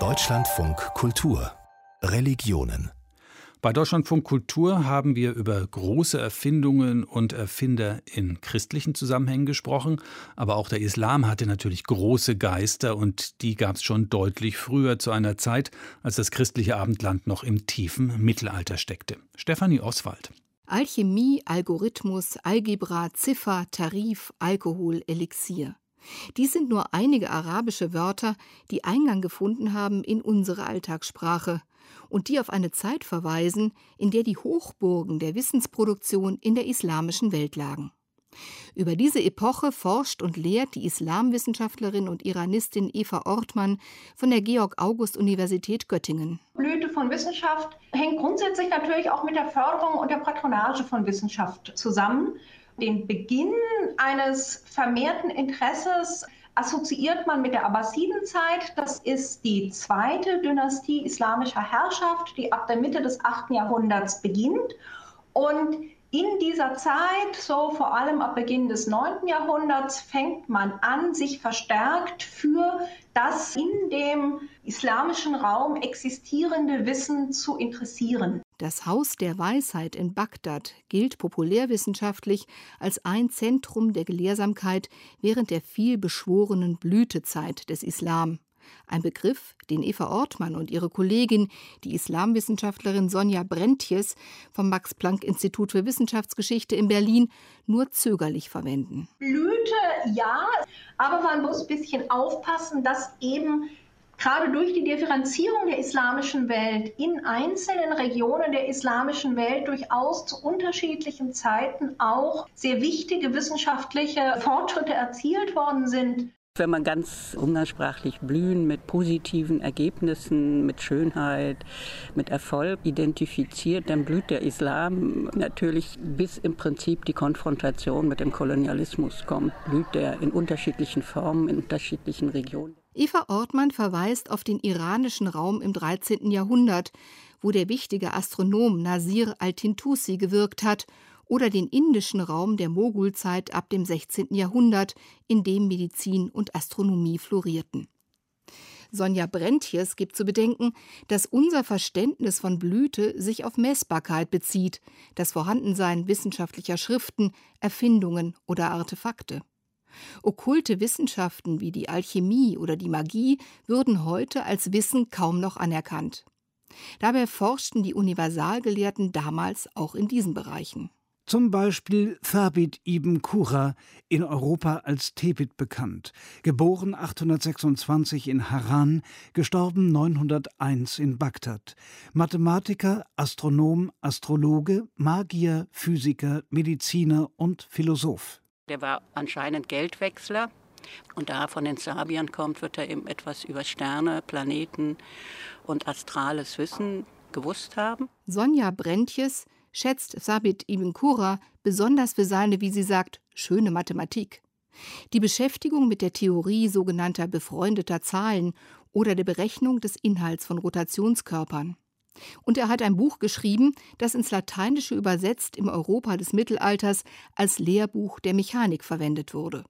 Deutschlandfunk Kultur Religionen bei Deutschlandfunk Kultur haben wir über große Erfindungen und Erfinder in christlichen Zusammenhängen gesprochen, aber auch der Islam hatte natürlich große Geister und die gab es schon deutlich früher zu einer Zeit, als das christliche Abendland noch im tiefen Mittelalter steckte. Stefanie Oswald. Alchemie, Algorithmus, Algebra, Ziffer, Tarif, Alkohol, Elixier. Dies sind nur einige arabische Wörter, die Eingang gefunden haben in unsere Alltagssprache und die auf eine Zeit verweisen, in der die Hochburgen der Wissensproduktion in der islamischen Welt lagen. Über diese Epoche forscht und lehrt die Islamwissenschaftlerin und Iranistin Eva Ortmann von der Georg-August-Universität Göttingen. Blüte von Wissenschaft hängt grundsätzlich natürlich auch mit der Förderung und der Patronage von Wissenschaft zusammen. Den Beginn eines vermehrten Interesses assoziiert man mit der Abbasidenzeit. Das ist die zweite Dynastie islamischer Herrschaft, die ab der Mitte des 8. Jahrhunderts beginnt. Und in dieser Zeit, so vor allem ab Beginn des 9. Jahrhunderts, fängt man an, sich verstärkt für das in dem islamischen Raum existierende Wissen zu interessieren. Das Haus der Weisheit in Bagdad gilt populärwissenschaftlich als ein Zentrum der Gelehrsamkeit während der vielbeschworenen Blütezeit des Islam. Ein Begriff, den Eva Ortmann und ihre Kollegin, die Islamwissenschaftlerin Sonja Brentjes vom Max-Planck-Institut für Wissenschaftsgeschichte in Berlin, nur zögerlich verwenden. Blüte, ja, aber man muss ein bisschen aufpassen, dass eben gerade durch die Differenzierung der islamischen Welt in einzelnen Regionen der islamischen Welt durchaus zu unterschiedlichen Zeiten auch sehr wichtige wissenschaftliche Fortschritte erzielt worden sind. Wenn man ganz umgangssprachlich blühen mit positiven Ergebnissen, mit Schönheit, mit Erfolg identifiziert, dann blüht der Islam natürlich bis im Prinzip die Konfrontation mit dem Kolonialismus kommt, blüht der in unterschiedlichen Formen, in unterschiedlichen Regionen. Eva Ortmann verweist auf den iranischen Raum im 13. Jahrhundert, wo der wichtige Astronom Nasir al-Tintusi gewirkt hat oder den indischen Raum der Mogulzeit ab dem 16. Jahrhundert, in dem Medizin und Astronomie florierten. Sonja Brentjes gibt zu bedenken, dass unser Verständnis von Blüte sich auf Messbarkeit bezieht, das Vorhandensein wissenschaftlicher Schriften, Erfindungen oder Artefakte. Okkulte Wissenschaften wie die Alchemie oder die Magie würden heute als Wissen kaum noch anerkannt. Dabei forschten die Universalgelehrten damals auch in diesen Bereichen. Zum Beispiel Thabit ibn Qura, in Europa als Tebit bekannt, geboren 826 in Haran, gestorben 901 in Bagdad. Mathematiker, Astronom, Astrologe, Magier, Physiker, Mediziner und Philosoph. Der war anscheinend Geldwechsler. Und da er von den Sabiern kommt, wird er eben etwas über Sterne, Planeten und astrales Wissen gewusst haben. Sonja Brentjes schätzt Sabit ibn Qura besonders für seine, wie sie sagt, schöne Mathematik. Die Beschäftigung mit der Theorie sogenannter befreundeter Zahlen oder der Berechnung des Inhalts von Rotationskörpern. Und er hat ein Buch geschrieben, das ins Lateinische übersetzt im Europa des Mittelalters als Lehrbuch der Mechanik verwendet wurde.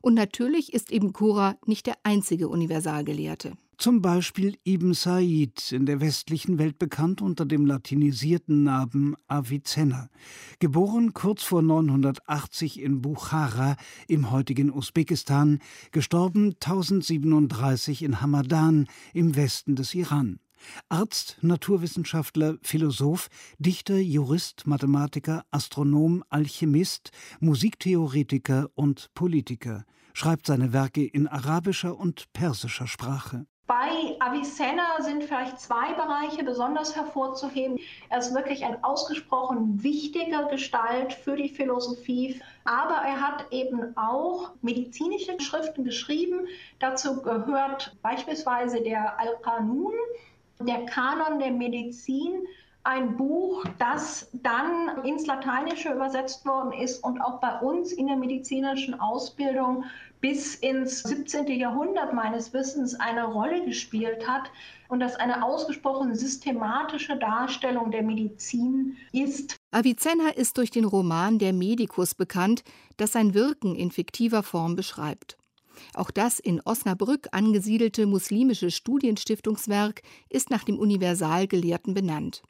Und natürlich ist Ibn Qura nicht der einzige Universalgelehrte. Zum Beispiel Ibn Said, in der westlichen Welt bekannt unter dem latinisierten Namen Avicenna. Geboren kurz vor 980 in Bukhara im heutigen Usbekistan, gestorben 1037 in Hamadan im Westen des Iran. Arzt, Naturwissenschaftler, Philosoph, Dichter, Jurist, Mathematiker, Astronom, Alchemist, Musiktheoretiker und Politiker, schreibt seine Werke in arabischer und persischer Sprache. Bei Avicenna sind vielleicht zwei Bereiche besonders hervorzuheben. Er ist wirklich ein ausgesprochen wichtiger Gestalt für die Philosophie, aber er hat eben auch medizinische Schriften geschrieben. Dazu gehört beispielsweise der Al-Qanun, der Kanon der Medizin, ein Buch, das dann ins Lateinische übersetzt worden ist und auch bei uns in der medizinischen Ausbildung bis ins 17. Jahrhundert meines Wissens eine Rolle gespielt hat und das eine ausgesprochen systematische Darstellung der Medizin ist. Avicenna ist durch den Roman Der Medikus bekannt, das sein Wirken in fiktiver Form beschreibt. Auch das in Osnabrück angesiedelte muslimische Studienstiftungswerk ist nach dem Universalgelehrten benannt.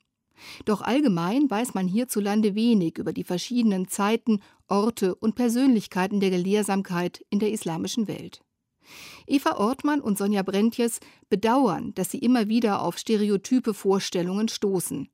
Doch allgemein weiß man hierzulande wenig über die verschiedenen Zeiten, Orte und Persönlichkeiten der Gelehrsamkeit in der islamischen Welt. Eva Ortmann und Sonja Brentjes bedauern, dass sie immer wieder auf stereotype Vorstellungen stoßen.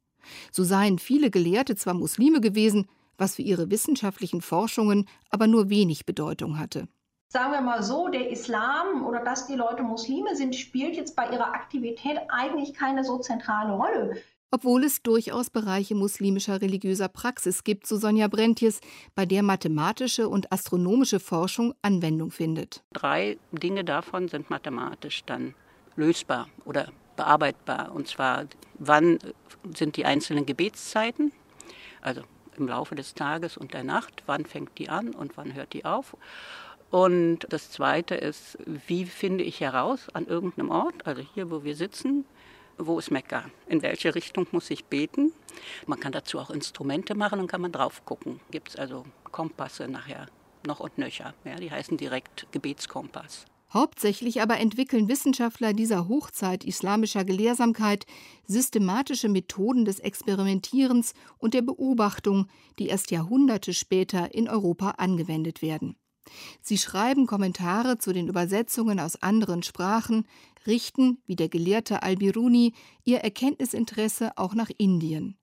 So seien viele Gelehrte zwar Muslime gewesen, was für ihre wissenschaftlichen Forschungen aber nur wenig Bedeutung hatte. Sagen wir mal so, der Islam oder dass die Leute Muslime sind, spielt jetzt bei ihrer Aktivität eigentlich keine so zentrale Rolle. Obwohl es durchaus Bereiche muslimischer religiöser Praxis gibt, so Sonja Brentjes, bei der mathematische und astronomische Forschung Anwendung findet. Drei Dinge davon sind mathematisch dann lösbar oder bearbeitbar. Und zwar, wann sind die einzelnen Gebetszeiten, also im Laufe des Tages und der Nacht, wann fängt die an und wann hört die auf. Und das Zweite ist, wie finde ich heraus an irgendeinem Ort, also hier, wo wir sitzen, wo ist Mekka? In welche Richtung muss ich beten? Man kann dazu auch Instrumente machen und kann man drauf gucken. Gibt es also Kompasse nachher noch und nöcher. Ja, die heißen direkt Gebetskompass. Hauptsächlich aber entwickeln Wissenschaftler dieser Hochzeit islamischer Gelehrsamkeit systematische Methoden des Experimentierens und der Beobachtung, die erst Jahrhunderte später in Europa angewendet werden. Sie schreiben Kommentare zu den Übersetzungen aus anderen Sprachen, richten, wie der Gelehrte Al-Biruni, ihr Erkenntnisinteresse auch nach Indien.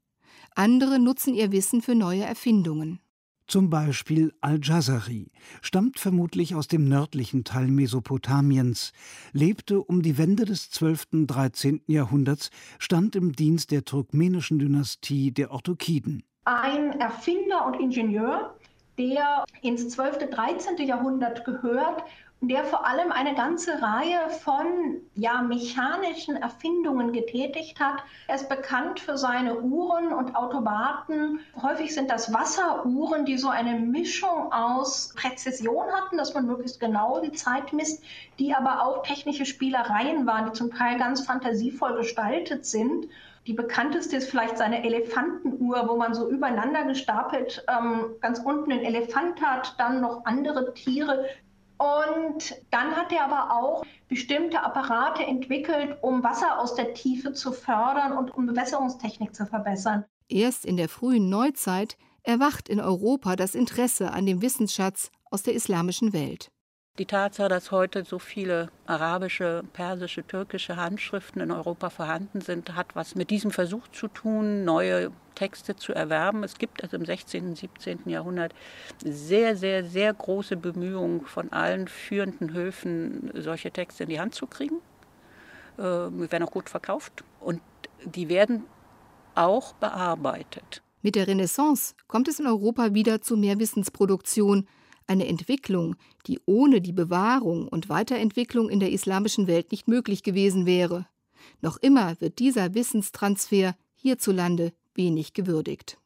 Andere nutzen ihr Wissen für neue Erfindungen. Zum Beispiel Al-Jazari, stammt vermutlich aus dem nördlichen Teil Mesopotamiens, lebte um die Wende des 12. und 13. Jahrhunderts, stand im Dienst der turkmenischen Dynastie der Orthokiden. Ein Erfinder und Ingenieur, der ins 12., 13. Jahrhundert gehört der vor allem eine ganze Reihe von ja, mechanischen Erfindungen getätigt hat. Er ist bekannt für seine Uhren und Automaten. Häufig sind das Wasseruhren, die so eine Mischung aus Präzision hatten, dass man möglichst genau die Zeit misst, die aber auch technische Spielereien waren, die zum Teil ganz fantasievoll gestaltet sind. Die bekannteste ist vielleicht seine Elefantenuhr, wo man so übereinander gestapelt ähm, ganz unten einen Elefant hat, dann noch andere Tiere, und dann hat er aber auch bestimmte Apparate entwickelt, um Wasser aus der Tiefe zu fördern und um Bewässerungstechnik zu verbessern. Erst in der frühen Neuzeit erwacht in Europa das Interesse an dem Wissensschatz aus der islamischen Welt. Die Tatsache, dass heute so viele arabische, persische, türkische Handschriften in Europa vorhanden sind, hat was mit diesem Versuch zu tun, neue Texte zu erwerben. Es gibt also im 16. und 17. Jahrhundert sehr, sehr, sehr große Bemühungen von allen führenden Höfen, solche Texte in die Hand zu kriegen. Äh, werden auch gut verkauft und die werden auch bearbeitet. Mit der Renaissance kommt es in Europa wieder zu mehr Wissensproduktion, eine Entwicklung, die ohne die Bewahrung und Weiterentwicklung in der islamischen Welt nicht möglich gewesen wäre. Noch immer wird dieser Wissenstransfer hierzulande wenig gewürdigt.